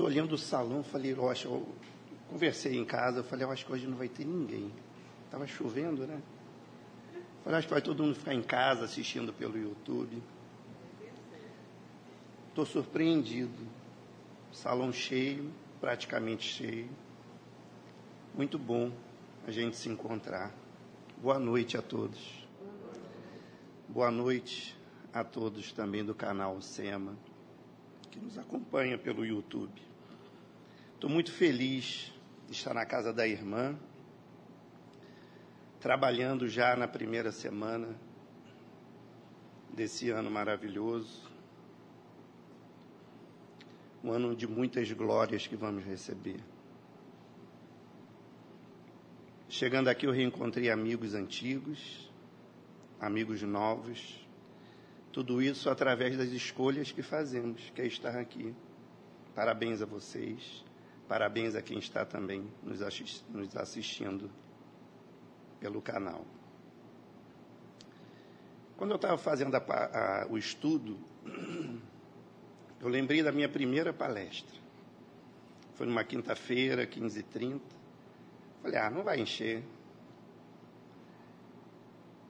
estou olhando o salão, falei, eu acho, eu conversei em casa, eu falei, eu acho que hoje não vai ter ninguém. Estava chovendo, né? Falei, acho que vai todo mundo ficar em casa assistindo pelo YouTube. Estou surpreendido. Salão cheio, praticamente cheio. Muito bom a gente se encontrar. Boa noite a todos. Boa noite a todos também do canal SEMA, que nos acompanha pelo YouTube. Estou muito feliz de estar na casa da irmã, trabalhando já na primeira semana desse ano maravilhoso. Um ano de muitas glórias que vamos receber. Chegando aqui, eu reencontrei amigos antigos, amigos novos, tudo isso através das escolhas que fazemos, que é estar aqui. Parabéns a vocês, parabéns a quem está também nos assistindo pelo canal. Quando eu estava fazendo a, a, o estudo, eu lembrei da minha primeira palestra. Foi numa quinta-feira, 15h30. Falei, ah, não vai encher.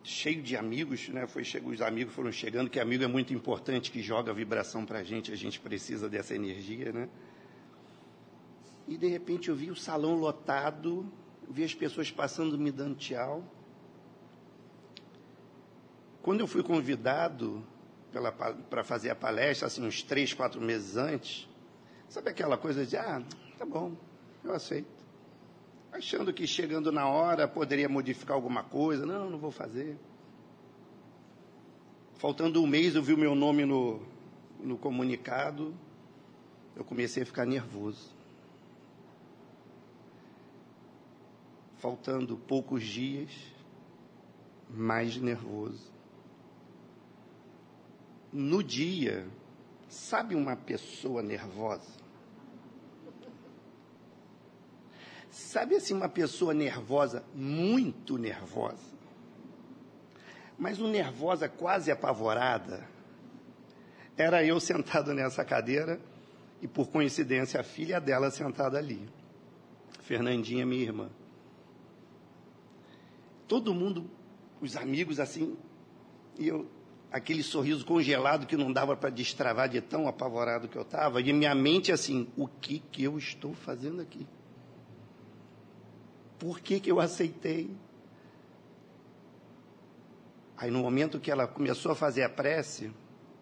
Cheio de amigos, né? Foi, os amigos foram chegando, que amigo é muito importante, que joga vibração para a gente, a gente precisa dessa energia, né? E de repente eu vi o salão lotado, vi as pessoas passando me dando tchau. Quando eu fui convidado para fazer a palestra, assim, uns três, quatro meses antes, sabe aquela coisa de, ah, tá bom, eu aceito. Achando que chegando na hora poderia modificar alguma coisa, não, não vou fazer. Faltando um mês, eu vi o meu nome no, no comunicado, eu comecei a ficar nervoso. Faltando poucos dias, mais nervoso. No dia, sabe uma pessoa nervosa? Sabe assim, uma pessoa nervosa, muito nervosa, mas um nervosa quase apavorada? Era eu sentado nessa cadeira e, por coincidência, a filha dela sentada ali. Fernandinha, minha irmã todo mundo, os amigos assim, e eu, aquele sorriso congelado que não dava para destravar de tão apavorado que eu estava, e minha mente assim, o que que eu estou fazendo aqui? Por que que eu aceitei? Aí no momento que ela começou a fazer a prece,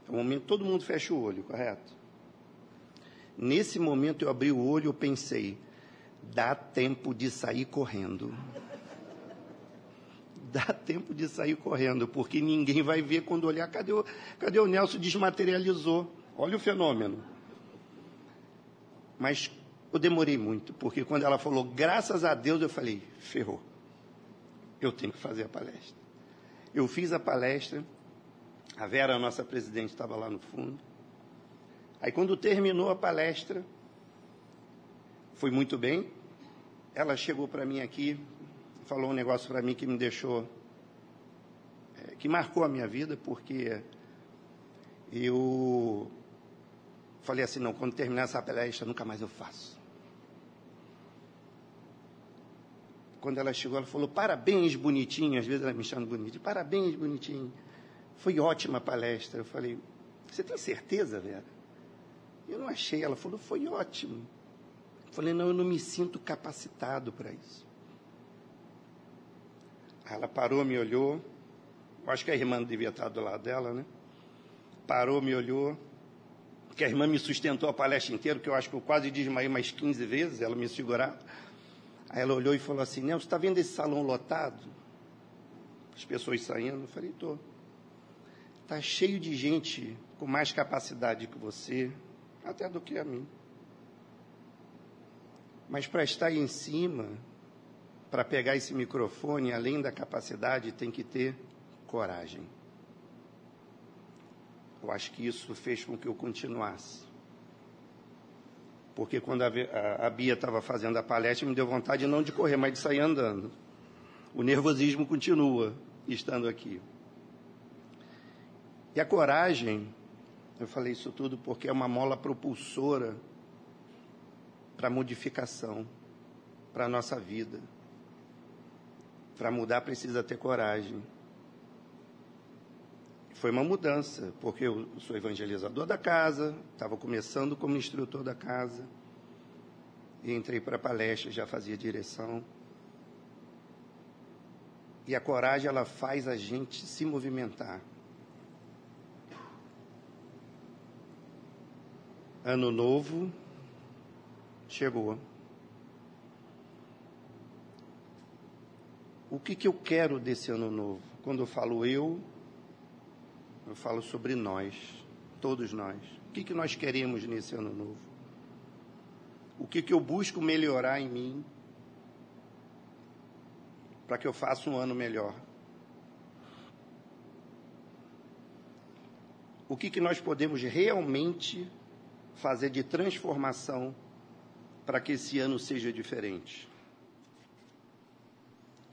é o momento todo mundo fecha o olho, correto? Nesse momento eu abri o olho e pensei, dá tempo de sair correndo dá tempo de sair correndo, porque ninguém vai ver quando olhar. Cadê o, cadê o Nelson? Desmaterializou. Olha o fenômeno. Mas eu demorei muito, porque quando ela falou, graças a Deus, eu falei, ferrou. Eu tenho que fazer a palestra. Eu fiz a palestra, a Vera, a nossa presidente, estava lá no fundo. Aí quando terminou a palestra, foi muito bem. Ela chegou para mim aqui, falou um negócio para mim que me deixou, é, que marcou a minha vida, porque eu falei assim, não, quando terminar essa palestra, nunca mais eu faço. Quando ela chegou, ela falou, parabéns, bonitinho, às vezes ela me chama bonitinho, parabéns, bonitinho. Foi ótima a palestra. Eu falei, você tem certeza, Vera? Eu não achei. Ela falou, foi ótimo. Eu falei, não, eu não me sinto capacitado para isso. Ela parou, me olhou. Eu acho que a irmã devia estar do lado dela, né? Parou, me olhou. Que a irmã me sustentou a palestra inteira, que eu acho que eu quase desmaiei mais 15 vezes, ela me segurava. Aí ela olhou e falou assim: Nelson, está vendo esse salão lotado? As pessoas saindo. Eu falei: estou. Está cheio de gente com mais capacidade que você, até do que a mim. Mas para estar aí em cima, para pegar esse microfone, além da capacidade, tem que ter coragem. Eu acho que isso fez com que eu continuasse. Porque quando a, a, a Bia estava fazendo a palestra, me deu vontade não de correr, mas de sair andando. O nervosismo continua estando aqui. E a coragem, eu falei isso tudo porque é uma mola propulsora para modificação, para a nossa vida. Para mudar precisa ter coragem. Foi uma mudança, porque eu sou evangelizador da casa, estava começando como instrutor da casa, e entrei para palestra, já fazia direção. E a coragem, ela faz a gente se movimentar. Ano novo chegou. O que, que eu quero desse ano novo? Quando eu falo eu, eu falo sobre nós, todos nós. O que, que nós queremos nesse ano novo? O que, que eu busco melhorar em mim para que eu faça um ano melhor? O que, que nós podemos realmente fazer de transformação para que esse ano seja diferente?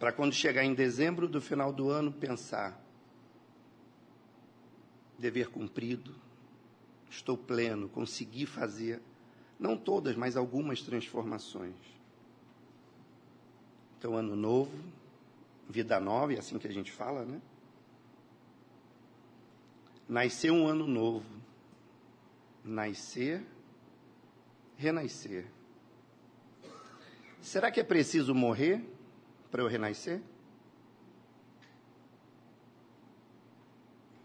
Para quando chegar em dezembro do final do ano, pensar: dever cumprido, estou pleno, consegui fazer, não todas, mas algumas transformações. Então, ano novo, vida nova, é assim que a gente fala, né? Nascer um ano novo, nascer, renascer. Será que é preciso morrer para eu renascer?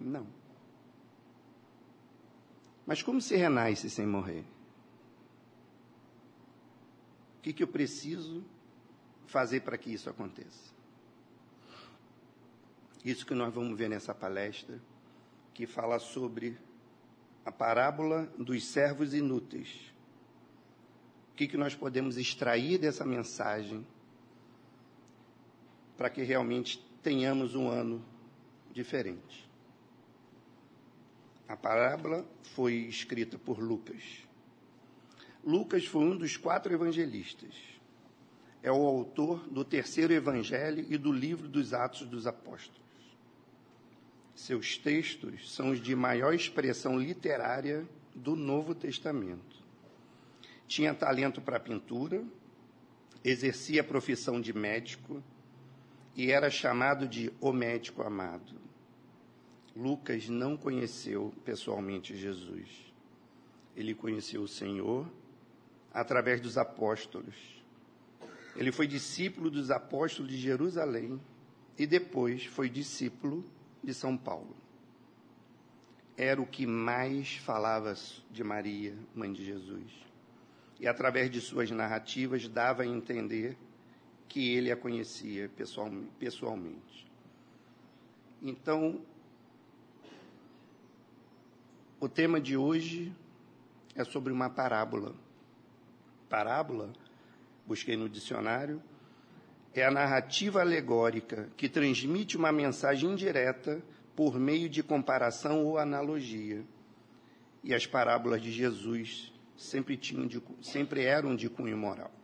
Não. Mas como se renasce sem morrer? O que, que eu preciso fazer para que isso aconteça? Isso que nós vamos ver nessa palestra, que fala sobre a parábola dos servos inúteis. O que, que nós podemos extrair dessa mensagem para que realmente tenhamos um ano diferente? A parábola foi escrita por Lucas. Lucas foi um dos quatro evangelistas. É o autor do terceiro evangelho e do livro dos Atos dos Apóstolos. Seus textos são os de maior expressão literária do Novo Testamento. Tinha talento para pintura, exercia a profissão de médico e era chamado de o médico amado. Lucas não conheceu pessoalmente Jesus. Ele conheceu o Senhor através dos apóstolos. Ele foi discípulo dos apóstolos de Jerusalém e depois foi discípulo de São Paulo. Era o que mais falava de Maria, mãe de Jesus. E através de suas narrativas dava a entender que ele a conhecia pessoalmente. Então, o tema de hoje é sobre uma parábola. Parábola, busquei no dicionário, é a narrativa alegórica que transmite uma mensagem indireta por meio de comparação ou analogia. E as parábolas de Jesus sempre, tinham de, sempre eram de cunho moral.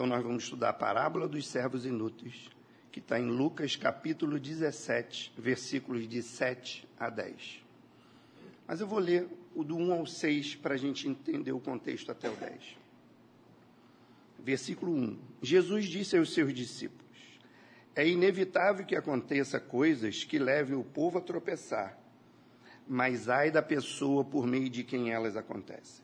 Então, nós vamos estudar a parábola dos servos inúteis, que está em Lucas capítulo 17, versículos de 7 a 10. Mas eu vou ler o do 1 ao 6 para a gente entender o contexto até o 10. Versículo 1. Jesus disse aos seus discípulos: É inevitável que aconteça coisas que levem o povo a tropeçar, mas ai da pessoa por meio de quem elas acontecem.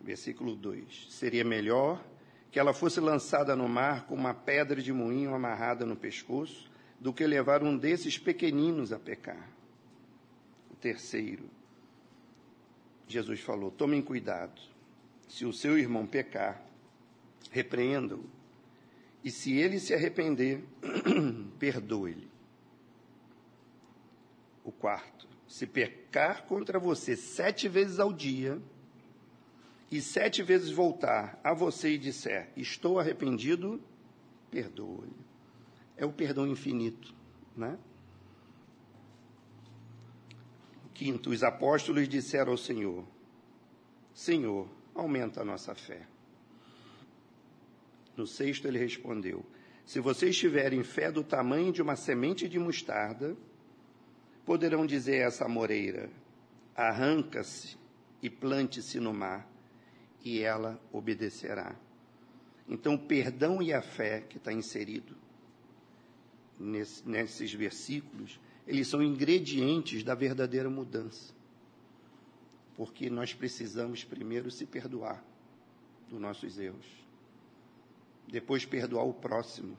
Versículo 2. Seria melhor que ela fosse lançada no mar com uma pedra de moinho amarrada no pescoço, do que levar um desses pequeninos a pecar terceiro, Jesus falou: tomem cuidado. Se o seu irmão pecar, repreenda-o. E se ele se arrepender, perdoe-lhe. O quarto, se pecar contra você sete vezes ao dia, e sete vezes voltar a você e disser: Estou arrependido, perdoe-lhe. É o perdão infinito, né? Quinto, os apóstolos disseram ao Senhor: Senhor, aumenta a nossa fé. No sexto, ele respondeu: Se vocês tiverem fé do tamanho de uma semente de mostarda, poderão dizer a essa moreira: Arranca-se e plante-se no mar, e ela obedecerá. Então, o perdão e a fé que está inserido nesse, nesses versículos, eles são ingredientes da verdadeira mudança. Porque nós precisamos primeiro se perdoar dos nossos erros, depois perdoar o próximo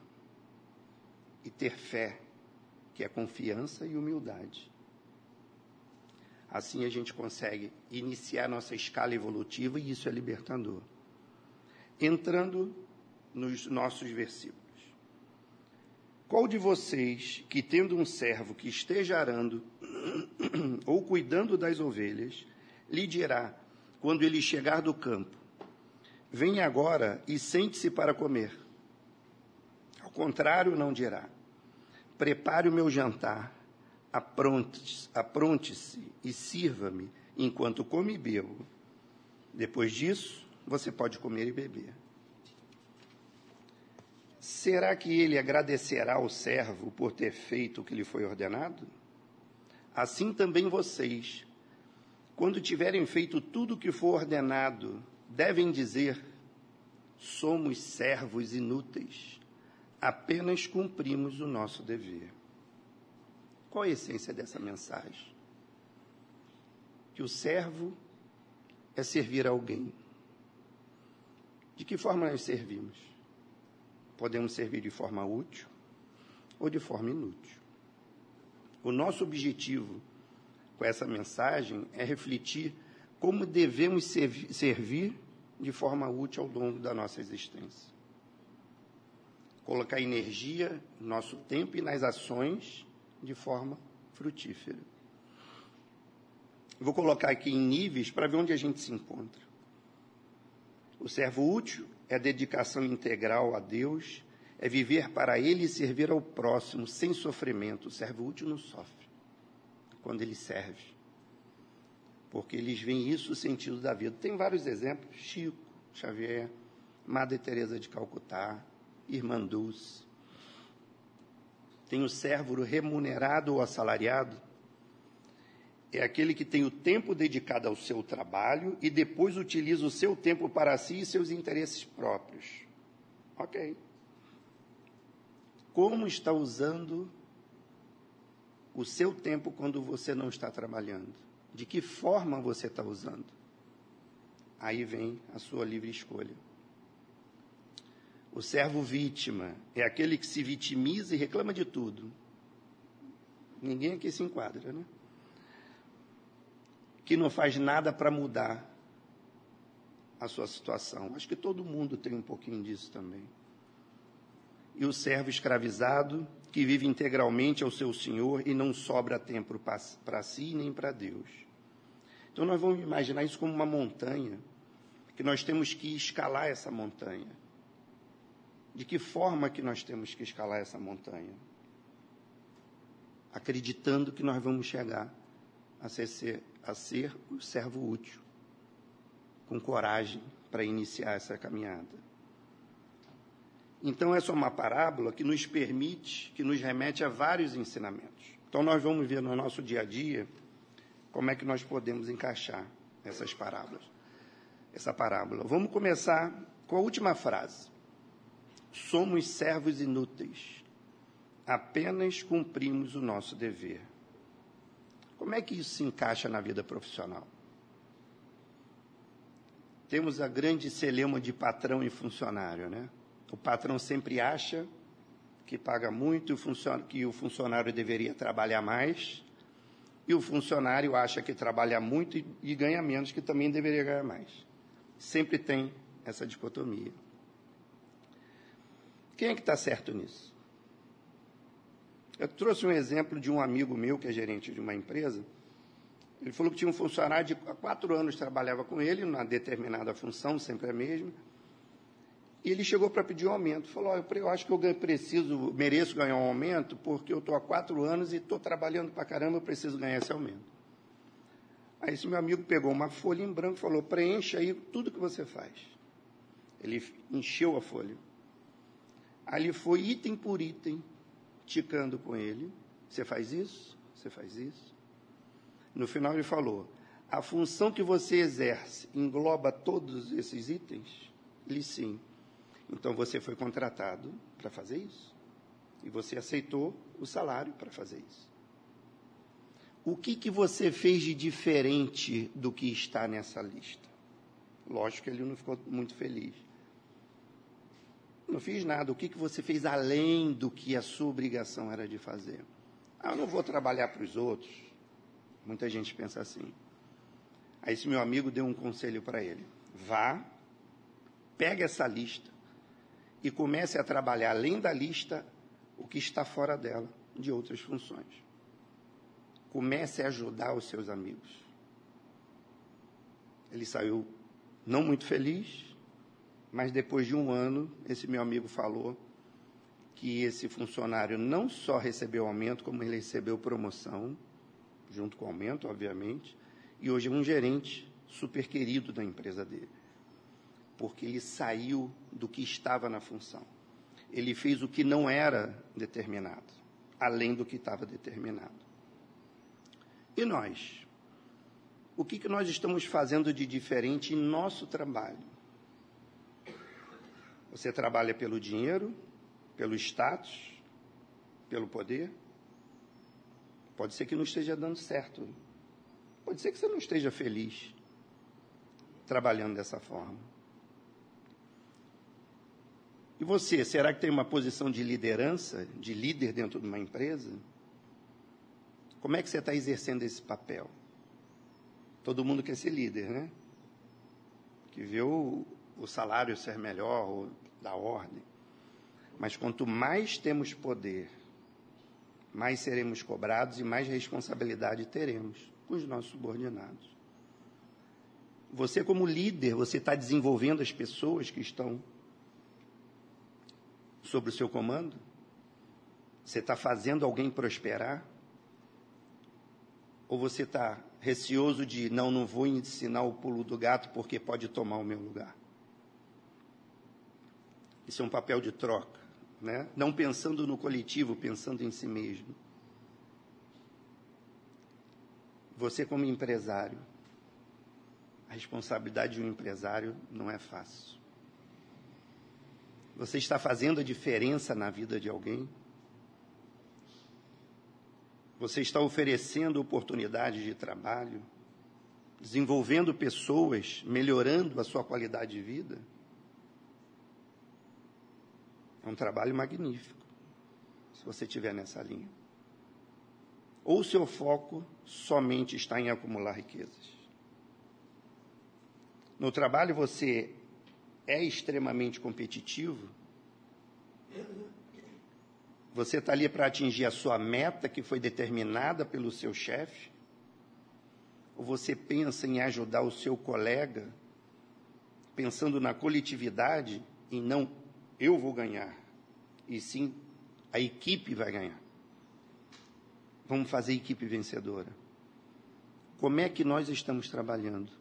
e ter fé, que é confiança e humildade. Assim a gente consegue iniciar nossa escala evolutiva e isso é libertador. Entrando nos nossos versículos. Qual de vocês que, tendo um servo que esteja arando ou cuidando das ovelhas, lhe dirá, quando ele chegar do campo: Venha agora e sente-se para comer? Ao contrário, não dirá: Prepare o meu jantar, apronte-se apronte e sirva-me enquanto come e bebo. Depois disso, você pode comer e beber. Será que ele agradecerá ao servo por ter feito o que lhe foi ordenado? Assim também vocês, quando tiverem feito tudo o que for ordenado, devem dizer: somos servos inúteis, apenas cumprimos o nosso dever. Qual a essência dessa mensagem? Que o servo é servir alguém. De que forma nós servimos? podemos servir de forma útil ou de forma inútil. O nosso objetivo com essa mensagem é refletir como devemos servir de forma útil ao longo da nossa existência. Colocar energia, nosso tempo e nas ações de forma frutífera. vou colocar aqui em níveis para ver onde a gente se encontra. O servo útil é dedicação integral a Deus, é viver para Ele e servir ao próximo sem sofrimento. O servo útil não sofre quando ele serve, porque eles veem isso o sentido da vida. Tem vários exemplos: Chico, Xavier, Madre Teresa de Calcutá, Irmã Dulce. Tem o servo remunerado ou assalariado é aquele que tem o tempo dedicado ao seu trabalho e depois utiliza o seu tempo para si e seus interesses próprios. Ok. Como está usando o seu tempo quando você não está trabalhando? De que forma você está usando? Aí vem a sua livre escolha. O servo vítima é aquele que se vitimiza e reclama de tudo. Ninguém aqui se enquadra, né? que não faz nada para mudar a sua situação. Acho que todo mundo tem um pouquinho disso também. E o servo escravizado, que vive integralmente ao seu senhor e não sobra tempo para si nem para Deus. Então nós vamos imaginar isso como uma montanha, que nós temos que escalar essa montanha. De que forma que nós temos que escalar essa montanha? Acreditando que nós vamos chegar a ser, a ser o servo útil, com coragem para iniciar essa caminhada. Então, essa é uma parábola que nos permite, que nos remete a vários ensinamentos. Então, nós vamos ver no nosso dia a dia como é que nós podemos encaixar essas parábolas. Essa parábola. Vamos começar com a última frase. Somos servos inúteis, apenas cumprimos o nosso dever. Como é que isso se encaixa na vida profissional? Temos a grande celema de patrão e funcionário, né? O patrão sempre acha que paga muito, que o funcionário deveria trabalhar mais, e o funcionário acha que trabalha muito e, e ganha menos, que também deveria ganhar mais. Sempre tem essa dicotomia. Quem é que está certo nisso? Eu trouxe um exemplo de um amigo meu, que é gerente de uma empresa. Ele falou que tinha um funcionário de há quatro anos trabalhava com ele, numa determinada função, sempre a mesma. E ele chegou para pedir um aumento. Falou: oh, eu acho que eu preciso, mereço ganhar um aumento, porque eu estou há quatro anos e estou trabalhando para caramba, eu preciso ganhar esse aumento. Aí esse meu amigo pegou uma folha em branco e falou: preencha aí tudo que você faz. Ele encheu a folha. Ali foi item por item, ticando com ele. Você faz isso, você faz isso. No final ele falou: a função que você exerce engloba todos esses itens? Ele sim. Então você foi contratado para fazer isso. E você aceitou o salário para fazer isso. O que, que você fez de diferente do que está nessa lista? Lógico que ele não ficou muito feliz. Não fiz nada. O que, que você fez além do que a sua obrigação era de fazer? Ah, eu não vou trabalhar para os outros. Muita gente pensa assim. Aí esse meu amigo deu um conselho para ele. Vá, pegue essa lista e comece a trabalhar além da lista o que está fora dela, de outras funções. Comece a ajudar os seus amigos. Ele saiu não muito feliz, mas depois de um ano, esse meu amigo falou que esse funcionário não só recebeu aumento, como ele recebeu promoção, junto com o aumento, obviamente, e hoje é um gerente super querido da empresa dele, porque ele saiu do que estava na função. Ele fez o que não era determinado, além do que estava determinado. E nós? O que, que nós estamos fazendo de diferente em nosso trabalho? Você trabalha pelo dinheiro, pelo status, pelo poder? Pode ser que não esteja dando certo. Pode ser que você não esteja feliz trabalhando dessa forma. E você, será que tem uma posição de liderança, de líder dentro de uma empresa? Como é que você está exercendo esse papel? Todo mundo quer ser líder, né? Que vê o, o salário ser melhor, ou da ordem. Mas quanto mais temos poder, mais seremos cobrados e mais responsabilidade teremos com os nossos subordinados. Você, como líder, você está desenvolvendo as pessoas que estão sobre o seu comando? Você está fazendo alguém prosperar? Ou você está receoso de, não, não vou ensinar o pulo do gato porque pode tomar o meu lugar? Isso é um papel de troca, né? não pensando no coletivo, pensando em si mesmo. Você, como empresário, a responsabilidade de um empresário não é fácil. Você está fazendo a diferença na vida de alguém? Você está oferecendo oportunidades de trabalho, desenvolvendo pessoas, melhorando a sua qualidade de vida? É um trabalho magnífico, se você estiver nessa linha. Ou o seu foco somente está em acumular riquezas. No trabalho você é extremamente competitivo. Você está ali para atingir a sua meta que foi determinada pelo seu chefe? Ou você pensa em ajudar o seu colega, pensando na coletividade e não eu vou ganhar, e sim a equipe vai ganhar. Vamos fazer equipe vencedora. Como é que nós estamos trabalhando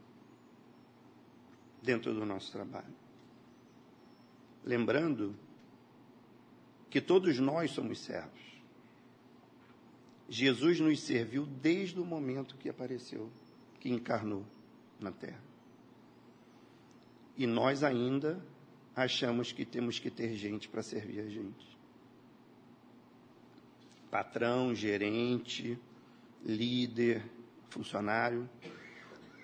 dentro do nosso trabalho? Lembrando que todos nós somos servos. Jesus nos serviu desde o momento que apareceu, que encarnou na terra. E nós ainda achamos que temos que ter gente para servir a gente. Patrão, gerente, líder, funcionário,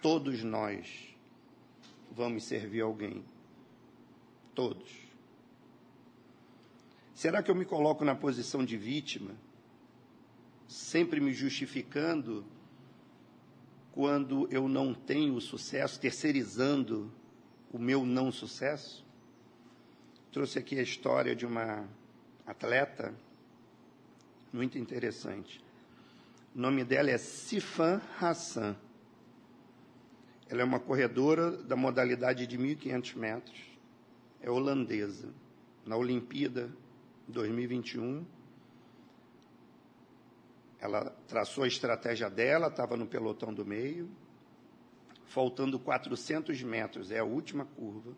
todos nós vamos servir alguém. Todos. Será que eu me coloco na posição de vítima, sempre me justificando quando eu não tenho sucesso, terceirizando o meu não sucesso? Trouxe aqui a história de uma atleta muito interessante. O nome dela é Sifan Hassan. Ela é uma corredora da modalidade de 1.500 metros. É holandesa. Na Olimpíada 2021, ela traçou a estratégia dela, estava no pelotão do meio. Faltando 400 metros, é a última curva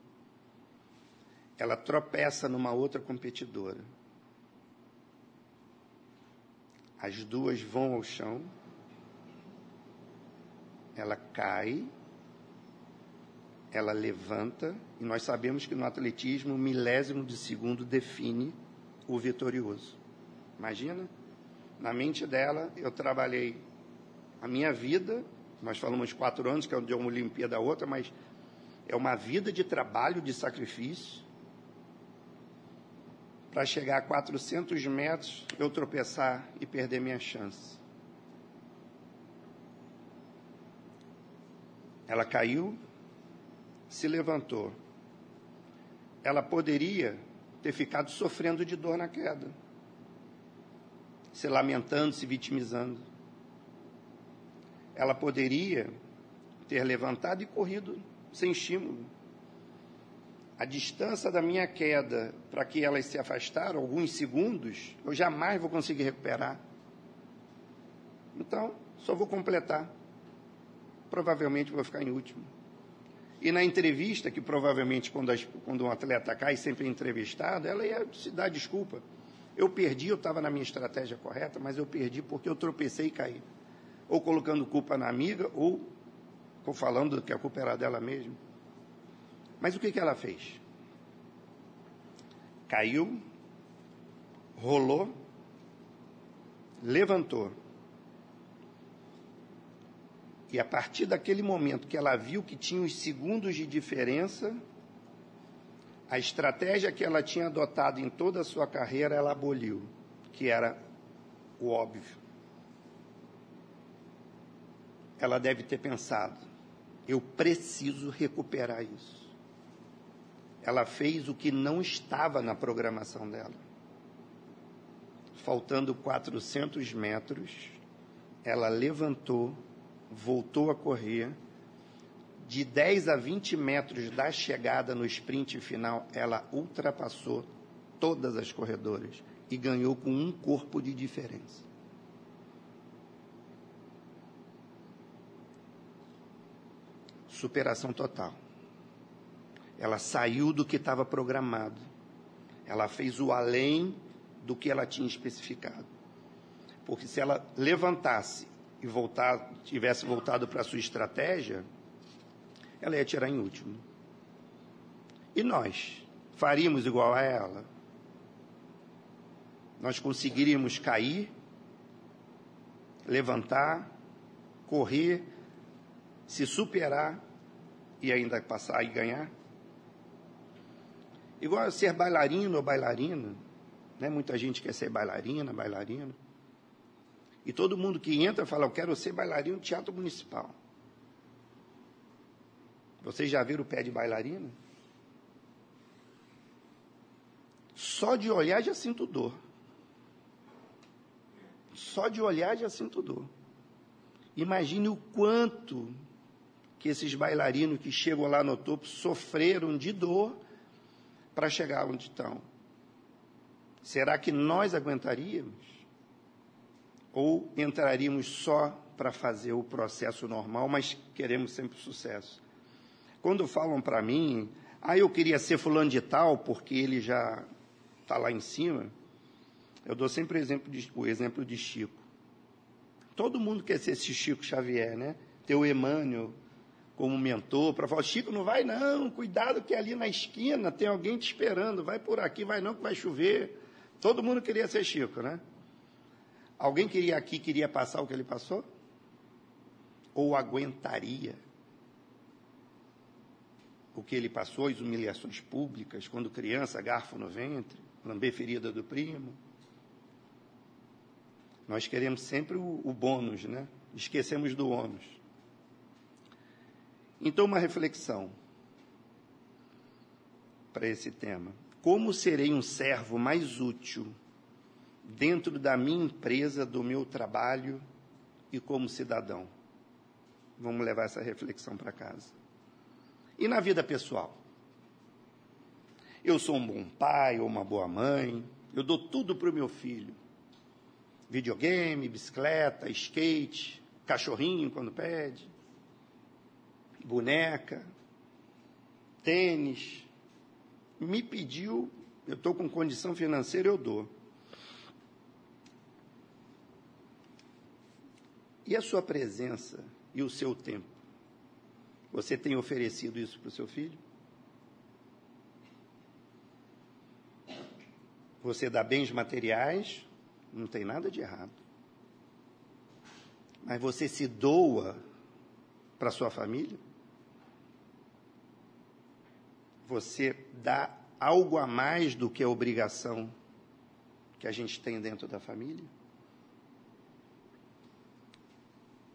ela tropeça numa outra competidora. As duas vão ao chão. ela cai, ela levanta, e nós sabemos que no atletismo, o milésimo de segundo define o vitorioso. Imagina, na mente dela, eu trabalhei a minha vida, nós falamos quatro anos, que é de uma Olimpíada a outra, mas é uma vida de trabalho, de sacrifício, para chegar a 400 metros, eu tropeçar e perder minha chance. Ela caiu, se levantou. Ela poderia ter ficado sofrendo de dor na queda se lamentando, se vitimizando. Ela poderia ter levantado e corrido sem estímulo. A distância da minha queda para que elas se afastaram, alguns segundos, eu jamais vou conseguir recuperar. Então, só vou completar. Provavelmente vou ficar em último. E na entrevista, que provavelmente quando, as, quando um atleta cai, sempre é entrevistado, ela ia se dar desculpa. Eu perdi, eu estava na minha estratégia correta, mas eu perdi porque eu tropecei e caí. Ou colocando culpa na amiga, ou, falando que a culpa era dela mesma. Mas o que, que ela fez? Caiu, rolou, levantou. E a partir daquele momento que ela viu que tinha os segundos de diferença, a estratégia que ela tinha adotado em toda a sua carreira, ela aboliu, que era o óbvio. Ela deve ter pensado: eu preciso recuperar isso. Ela fez o que não estava na programação dela. Faltando 400 metros, ela levantou, voltou a correr de 10 a 20 metros da chegada no sprint final, ela ultrapassou todas as corredoras e ganhou com um corpo de diferença. Superação total. Ela saiu do que estava programado. Ela fez o além do que ela tinha especificado. Porque se ela levantasse e voltar, tivesse voltado para a sua estratégia, ela ia tirar em último. E nós faríamos igual a ela? Nós conseguiríamos cair, levantar, correr, se superar e ainda passar e ganhar? Igual a ser bailarino ou bailarina, né? Muita gente quer ser bailarina, bailarina. E todo mundo que entra fala, eu quero ser bailarino no teatro municipal. Vocês já viram o pé de bailarina? Só de olhar já sinto dor. Só de olhar já sinto dor. Imagine o quanto que esses bailarinos que chegam lá no topo sofreram de dor para chegar onde estão. Será que nós aguentaríamos? Ou entraríamos só para fazer o processo normal, mas queremos sempre sucesso? Quando falam para mim, ah, eu queria ser fulano de tal, porque ele já está lá em cima, eu dou sempre o exemplo, de, o exemplo de Chico. Todo mundo quer ser esse Chico Xavier, né? Ter o Emmanuel como mentor, para falar, Chico, não vai não, cuidado que ali na esquina tem alguém te esperando, vai por aqui, vai não que vai chover. Todo mundo queria ser Chico, né? Alguém queria aqui, queria passar o que ele passou? Ou aguentaria? o que ele passou, as humilhações públicas, quando criança, garfo no ventre, lamber ferida do primo. Nós queremos sempre o, o bônus, né? Esquecemos do ônus. Então, uma reflexão para esse tema. Como serei um servo mais útil dentro da minha empresa, do meu trabalho e como cidadão? Vamos levar essa reflexão para casa. E na vida pessoal? Eu sou um bom pai ou uma boa mãe, eu dou tudo para o meu filho. Videogame, bicicleta, skate, cachorrinho quando pede, boneca, tênis. Me pediu, eu estou com condição financeira, eu dou. E a sua presença e o seu tempo. Você tem oferecido isso para o seu filho? Você dá bens materiais, não tem nada de errado. Mas você se doa para sua família? Você dá algo a mais do que a obrigação que a gente tem dentro da família?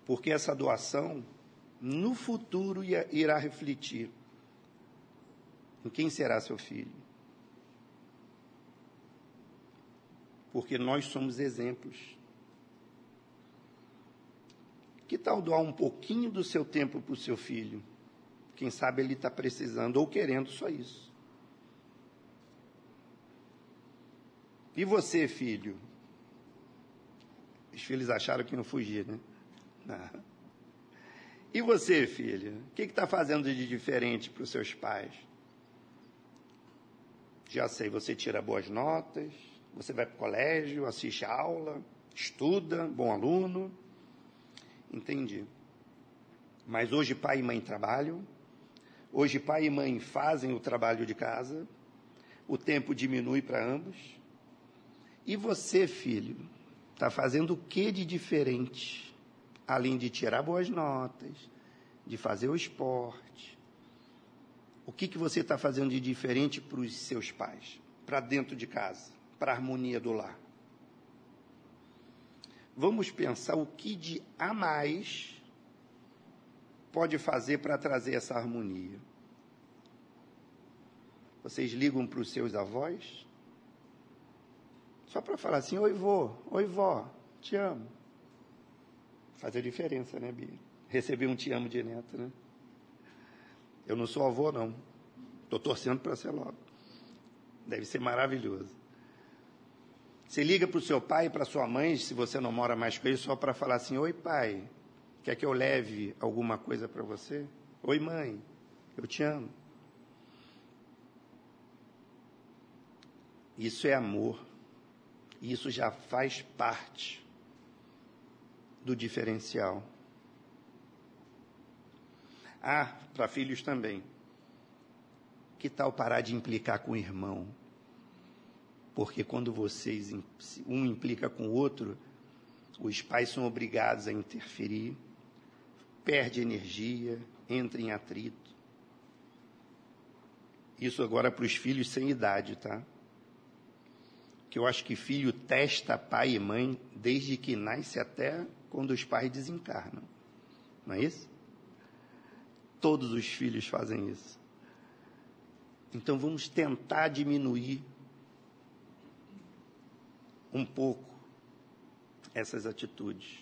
Porque essa doação, no futuro, irá refletir em quem será seu filho. Porque nós somos exemplos. Que tal doar um pouquinho do seu tempo para o seu filho? Quem sabe ele está precisando ou querendo só isso. E você, filho? Os filhos acharam que iam fugir, né? Não. E você, filho? O que está fazendo de diferente para os seus pais? Já sei, você tira boas notas, você vai para o colégio, assiste a aula, estuda, bom aluno. Entendi. Mas hoje pai e mãe trabalham, hoje pai e mãe fazem o trabalho de casa, o tempo diminui para ambos. E você, filho, está fazendo o que de diferente? Além de tirar boas notas, de fazer o esporte. O que, que você está fazendo de diferente para os seus pais? Para dentro de casa, para a harmonia do lar. Vamos pensar o que de a mais pode fazer para trazer essa harmonia. Vocês ligam para os seus avós? Só para falar assim, oi vô, oi vó, te amo. Faz a diferença, né, Bia? Receber um te amo de neto, né? Eu não sou avô, não. Estou torcendo para ser logo. Deve ser maravilhoso. Você liga para o seu pai e para sua mãe, se você não mora mais com ele, só para falar assim: Oi, pai, quer que eu leve alguma coisa para você? Oi, mãe, eu te amo. Isso é amor. Isso já faz parte do diferencial. Ah, para filhos também. Que tal parar de implicar com o irmão? Porque quando vocês, um implica com o outro, os pais são obrigados a interferir, perde energia, entra em atrito. Isso agora para os filhos sem idade, tá? que eu acho que filho testa pai e mãe desde que nasce até quando os pais desencarnam. Não é isso? Todos os filhos fazem isso. Então vamos tentar diminuir um pouco essas atitudes.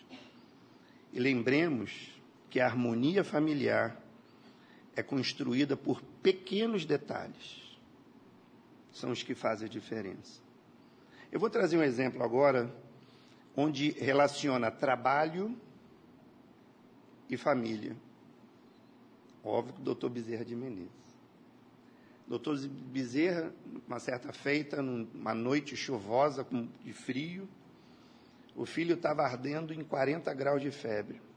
E lembremos que a harmonia familiar é construída por pequenos detalhes. São os que fazem a diferença. Eu vou trazer um exemplo agora onde relaciona trabalho e família. Óbvio que o doutor Bezerra de Menezes. Doutor Bezerra, uma certa feita, numa noite chuvosa, de frio, o filho estava ardendo em 40 graus de febre.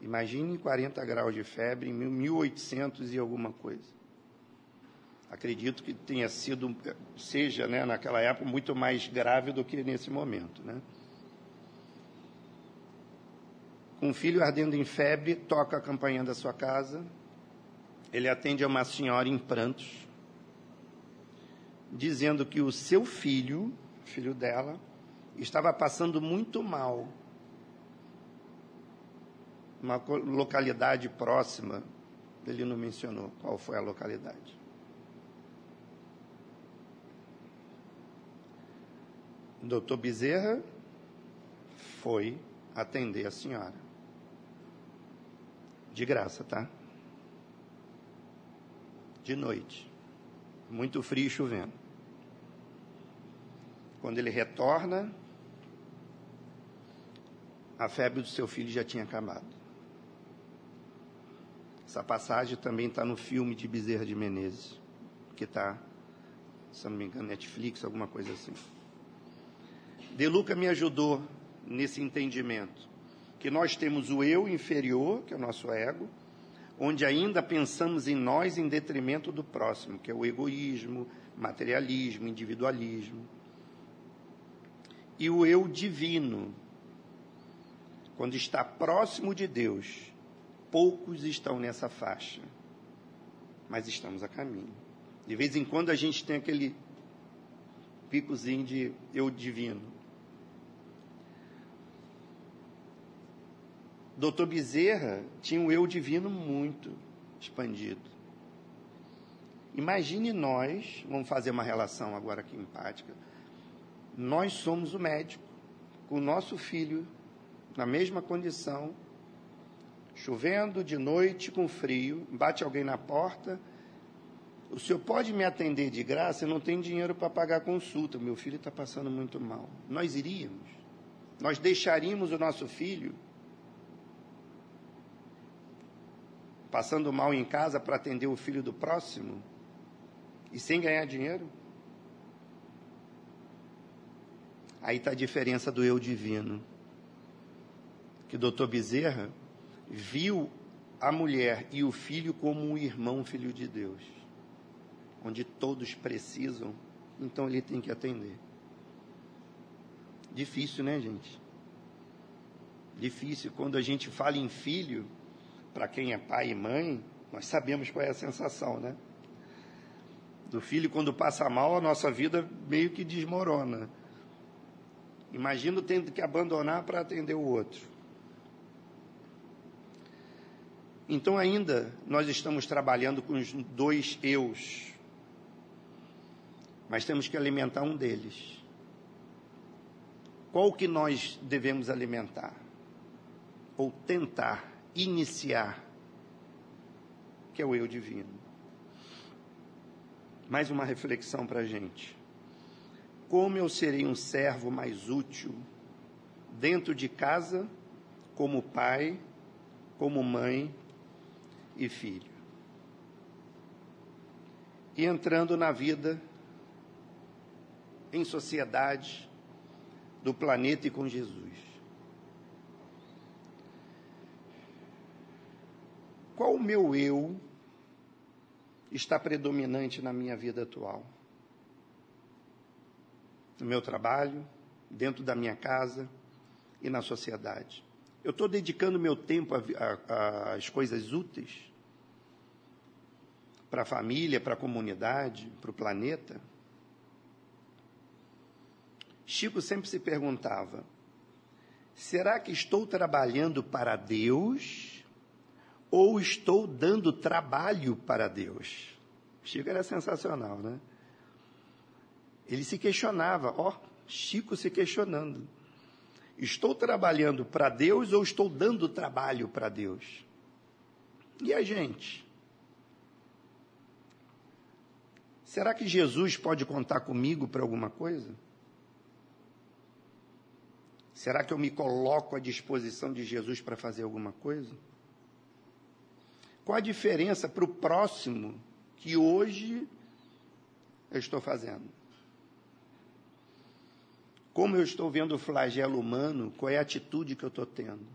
Imagine 40 graus de febre em 1800 e alguma coisa acredito que tenha sido, seja, né, naquela época, muito mais grave do que nesse momento. Né? Com um filho ardendo em febre, toca a campainha da sua casa, ele atende a uma senhora em prantos, dizendo que o seu filho, filho dela, estava passando muito mal. Uma localidade próxima, ele não mencionou qual foi a localidade. doutor Bezerra foi atender a senhora. De graça, tá? De noite. Muito frio e chovendo. Quando ele retorna, a febre do seu filho já tinha acabado. Essa passagem também está no filme de Bezerra de Menezes, que está, se não me engano, Netflix, alguma coisa assim. De Luca me ajudou nesse entendimento. que nós temos o eu inferior, que é o nosso ego, onde ainda pensamos em nós em detrimento do próximo, que é o egoísmo, materialismo, individualismo. E o eu divino, quando está próximo de Deus, poucos estão nessa faixa, mas estamos a caminho. De vez em quando a gente tem aquele picozinho de eu divino. Doutor Bezerra tinha um eu divino muito expandido. Imagine nós, vamos fazer uma relação agora aqui empática. Nós somos o médico, com o nosso filho na mesma condição, chovendo de noite com frio, bate alguém na porta. O senhor pode me atender de graça? Eu não tenho dinheiro para pagar a consulta. Meu filho está passando muito mal. Nós iríamos? Nós deixaríamos o nosso filho passando mal em casa para atender o filho do próximo e sem ganhar dinheiro? Aí está a diferença do eu divino. Que o doutor Bezerra viu a mulher e o filho como um irmão, filho de Deus, onde todos precisam, então ele tem que atender. Difícil, né, gente? Difícil. Quando a gente fala em filho, para quem é pai e mãe, nós sabemos qual é a sensação, né? Do filho, quando passa mal, a nossa vida meio que desmorona. Imagino tendo que abandonar para atender o outro. Então, ainda nós estamos trabalhando com os dois eus, mas temos que alimentar um deles. Qual que nós devemos alimentar? Ou tentar iniciar, que é o eu divino. Mais uma reflexão para a gente. Como eu serei um servo mais útil dentro de casa, como pai, como mãe e filho? E entrando na vida, em sociedade, do planeta e com Jesus. Qual o meu eu está predominante na minha vida atual? no meu trabalho, dentro da minha casa e na sociedade. Eu estou dedicando meu tempo às coisas úteis para a família, para a comunidade, para o planeta. Chico sempre se perguntava: será que estou trabalhando para Deus ou estou dando trabalho para Deus? Chico era sensacional, né? Ele se questionava, ó, Chico se questionando. Estou trabalhando para Deus ou estou dando trabalho para Deus? E a gente? Será que Jesus pode contar comigo para alguma coisa? Será que eu me coloco à disposição de Jesus para fazer alguma coisa? Qual a diferença para o próximo que hoje eu estou fazendo? Como eu estou vendo o flagelo humano, qual é a atitude que eu estou tendo?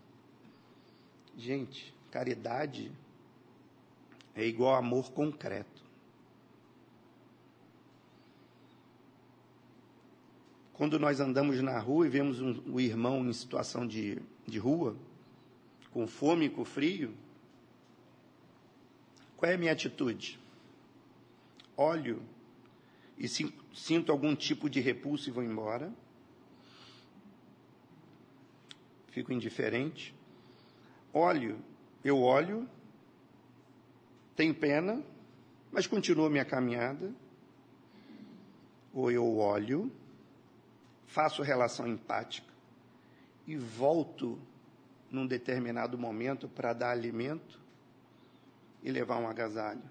Gente, caridade é igual amor concreto. Quando nós andamos na rua e vemos um, irmão em situação de, de rua, com fome com frio, qual é a minha atitude? Olho e sinto algum tipo de repulso e vou embora fico indiferente. Olho, eu olho, tenho pena, mas continuo a minha caminhada. Ou eu olho, faço relação empática e volto num determinado momento para dar alimento e levar um agasalho.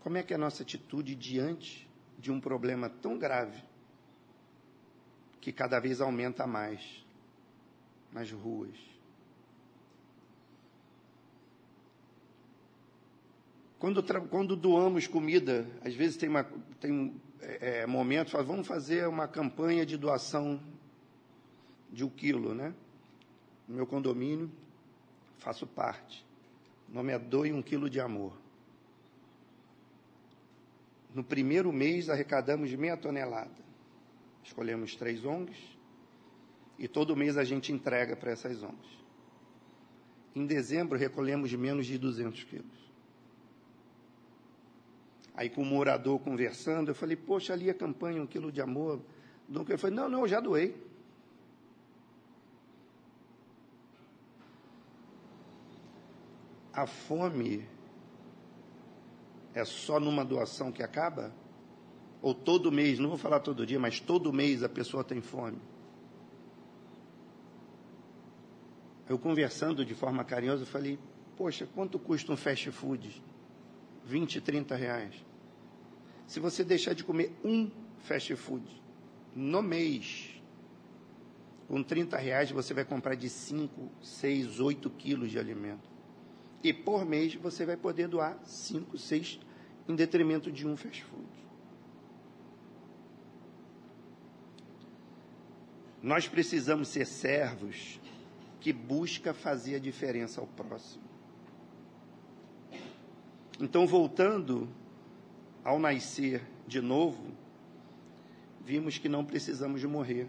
Como é que é a nossa atitude diante de um problema tão grave que cada vez aumenta mais nas ruas. Quando, quando doamos comida, às vezes tem, uma, tem é, é vamos fazer uma campanha de doação de um quilo, né? No meu condomínio, faço parte. O nome é Doe um Quilo de Amor. No primeiro mês, arrecadamos meia tonelada. Escolhemos três ONGs e todo mês a gente entrega para essas ONGs. Em dezembro, recolhemos menos de 200 quilos. Aí, com o morador conversando, eu falei: Poxa, ali a campanha, um quilo de amor. Ele falou: Não, não, eu já doei. A fome é só numa doação que acaba? Ou todo mês, não vou falar todo dia, mas todo mês a pessoa tem fome? Eu conversando de forma carinhosa, falei, poxa, quanto custa um fast food? 20, 30 reais. Se você deixar de comer um fast food no mês, com 30 reais você vai comprar de 5, 6, 8 quilos de alimento. E por mês você vai poder doar 5, 6 em detrimento de um fast food. Nós precisamos ser servos que busca fazer a diferença ao próximo. Então, voltando ao nascer de novo, vimos que não precisamos de morrer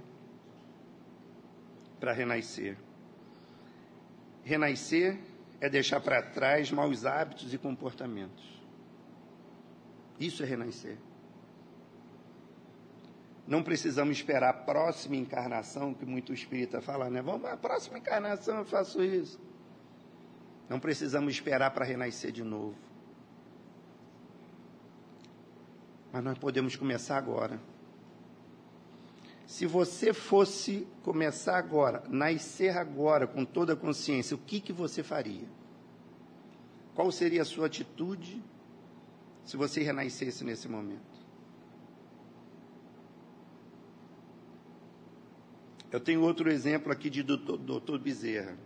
para renascer. Renascer é deixar para trás maus hábitos e comportamentos. Isso é renascer. Não precisamos esperar a próxima encarnação, que muito espírita fala, né? Vamos, a próxima encarnação eu faço isso. Não precisamos esperar para renascer de novo. Mas nós podemos começar agora. Se você fosse começar agora, nascer agora com toda a consciência, o que, que você faria? Qual seria a sua atitude se você renascesse nesse momento? Eu tenho outro exemplo aqui de doutor Bezerra.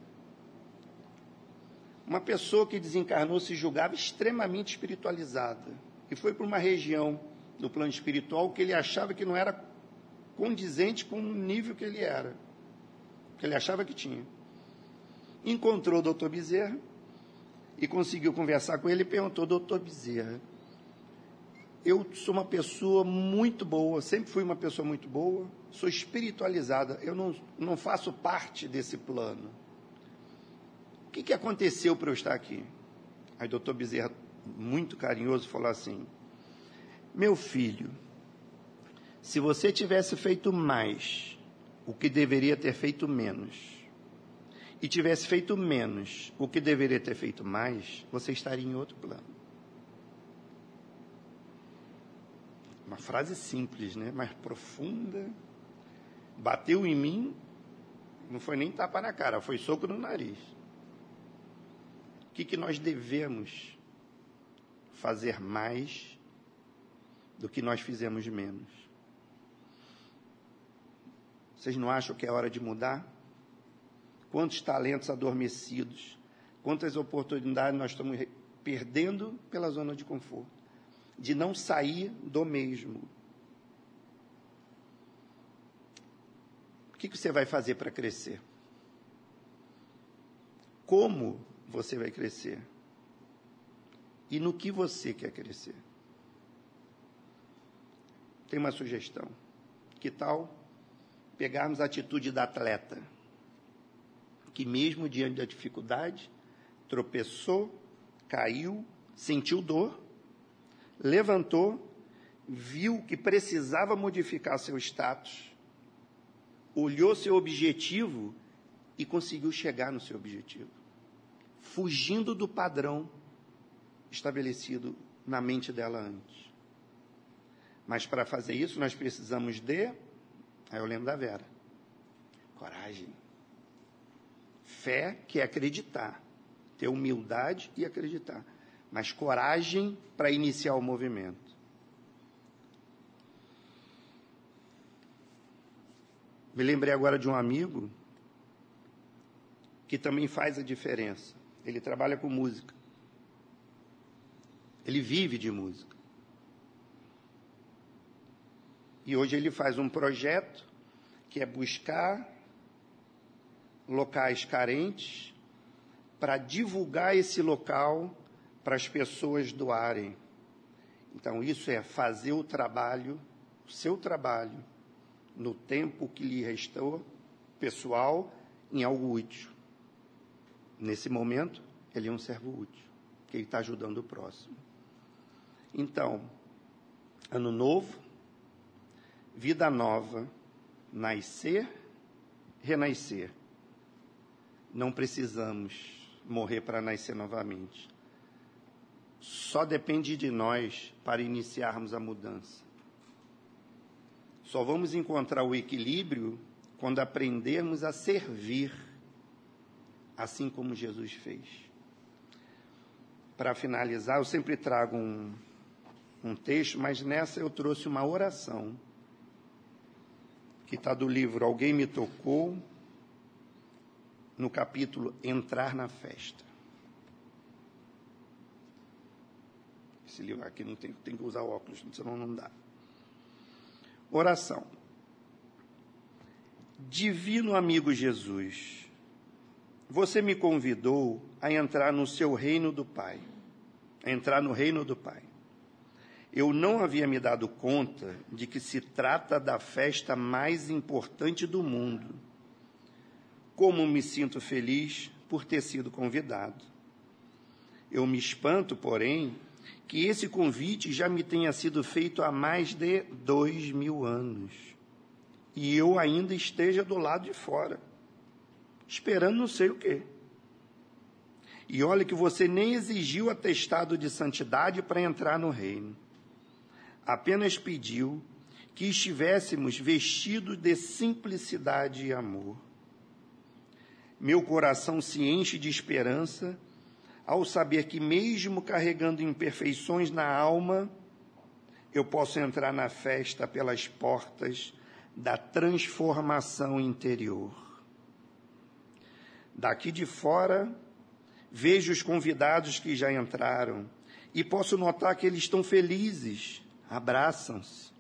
Uma pessoa que desencarnou se julgava extremamente espiritualizada e foi para uma região do plano espiritual que ele achava que não era condizente com o nível que ele era, que ele achava que tinha. Encontrou o doutor Bezerra e conseguiu conversar com ele e perguntou, doutor Bezerra, eu sou uma pessoa muito boa, sempre fui uma pessoa muito boa, sou espiritualizada, eu não, não faço parte desse plano. O que, que aconteceu para eu estar aqui? Aí o doutor Bezerra, muito carinhoso, falou assim: Meu filho, se você tivesse feito mais o que deveria ter feito menos, e tivesse feito menos o que deveria ter feito mais, você estaria em outro plano. Uma frase simples, né? mas profunda. Bateu em mim, não foi nem tapa na cara, foi soco no nariz. O que, que nós devemos fazer mais do que nós fizemos menos? Vocês não acham que é hora de mudar? Quantos talentos adormecidos, quantas oportunidades nós estamos perdendo pela zona de conforto? de não sair do mesmo. O que você vai fazer para crescer? Como você vai crescer? E no que você quer crescer? Tem uma sugestão. Que tal pegarmos a atitude da atleta? Que mesmo diante da dificuldade, tropeçou, caiu, sentiu dor, levantou, viu que precisava modificar seu status, olhou seu objetivo e conseguiu chegar no seu objetivo, fugindo do padrão estabelecido na mente dela antes. Mas para fazer isso, nós precisamos de. Aí eu lembro da Vera. Coragem. Fé que é acreditar. Ter humildade e acreditar mas coragem para iniciar o movimento. Me lembrei agora de um amigo que também faz a diferença. Ele trabalha com música. Ele vive de música. E hoje ele faz um projeto que é buscar locais carentes para divulgar esse local para as pessoas doarem. Então, isso é fazer o trabalho, o seu trabalho, no tempo que lhe restou, pessoal, em algo útil. Nesse momento, ele é um servo útil, que ele está ajudando o próximo. Então, ano novo, vida nova, nascer, renascer. Não precisamos morrer para nascer novamente. Só depende de nós para iniciarmos a mudança. Só vamos encontrar o equilíbrio quando aprendermos a servir, assim como Jesus fez. Para finalizar, eu sempre trago um, um texto, mas nessa eu trouxe uma oração, que está do livro Alguém Me Tocou, no capítulo Entrar na Festa. Esse livro aqui não tem, tem que usar óculos, senão não dá. Oração. Divino amigo Jesus, você me convidou a entrar no seu reino do Pai, a entrar no reino do Pai. Eu não havia me dado conta de que se trata da festa mais importante do mundo. Como me sinto feliz por ter sido convidado. Eu me espanto, porém, que esse convite já me tenha sido feito há mais de dois mil anos e eu ainda esteja do lado de fora, esperando não sei o quê. E olha que você nem exigiu atestado de santidade para entrar no reino, apenas pediu que estivéssemos vestidos de simplicidade e amor. Meu coração se enche de esperança ao saber que, mesmo carregando imperfeições na alma, eu posso entrar na festa pelas portas da transformação interior. Daqui de fora, vejo os convidados que já entraram e posso notar que eles estão felizes, abraçam-se,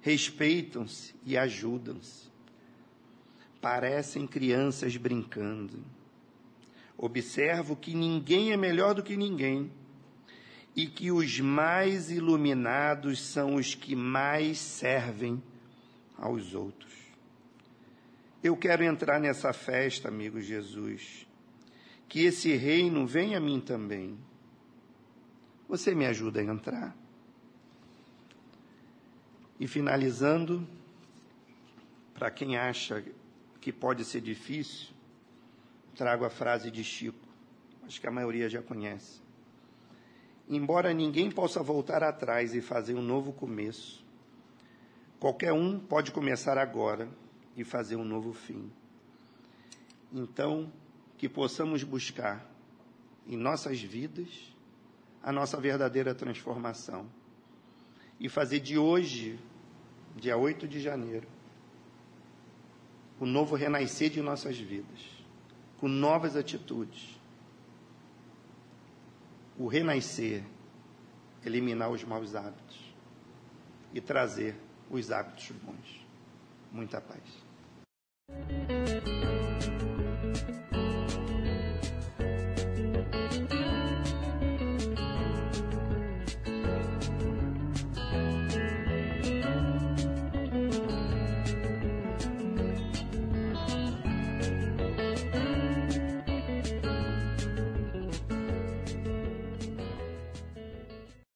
respeitam-se e ajudam-se. Parecem crianças brincando Observo que ninguém é melhor do que ninguém e que os mais iluminados são os que mais servem aos outros. Eu quero entrar nessa festa, amigo Jesus. Que esse reino venha a mim também. Você me ajuda a entrar? E finalizando, para quem acha que pode ser difícil, trago a frase de Chico, acho que a maioria já conhece. Embora ninguém possa voltar atrás e fazer um novo começo, qualquer um pode começar agora e fazer um novo fim. Então, que possamos buscar em nossas vidas a nossa verdadeira transformação e fazer de hoje, dia 8 de janeiro, o novo renascer de nossas vidas com novas atitudes. O renascer, eliminar os maus hábitos e trazer os hábitos bons. Muita paz.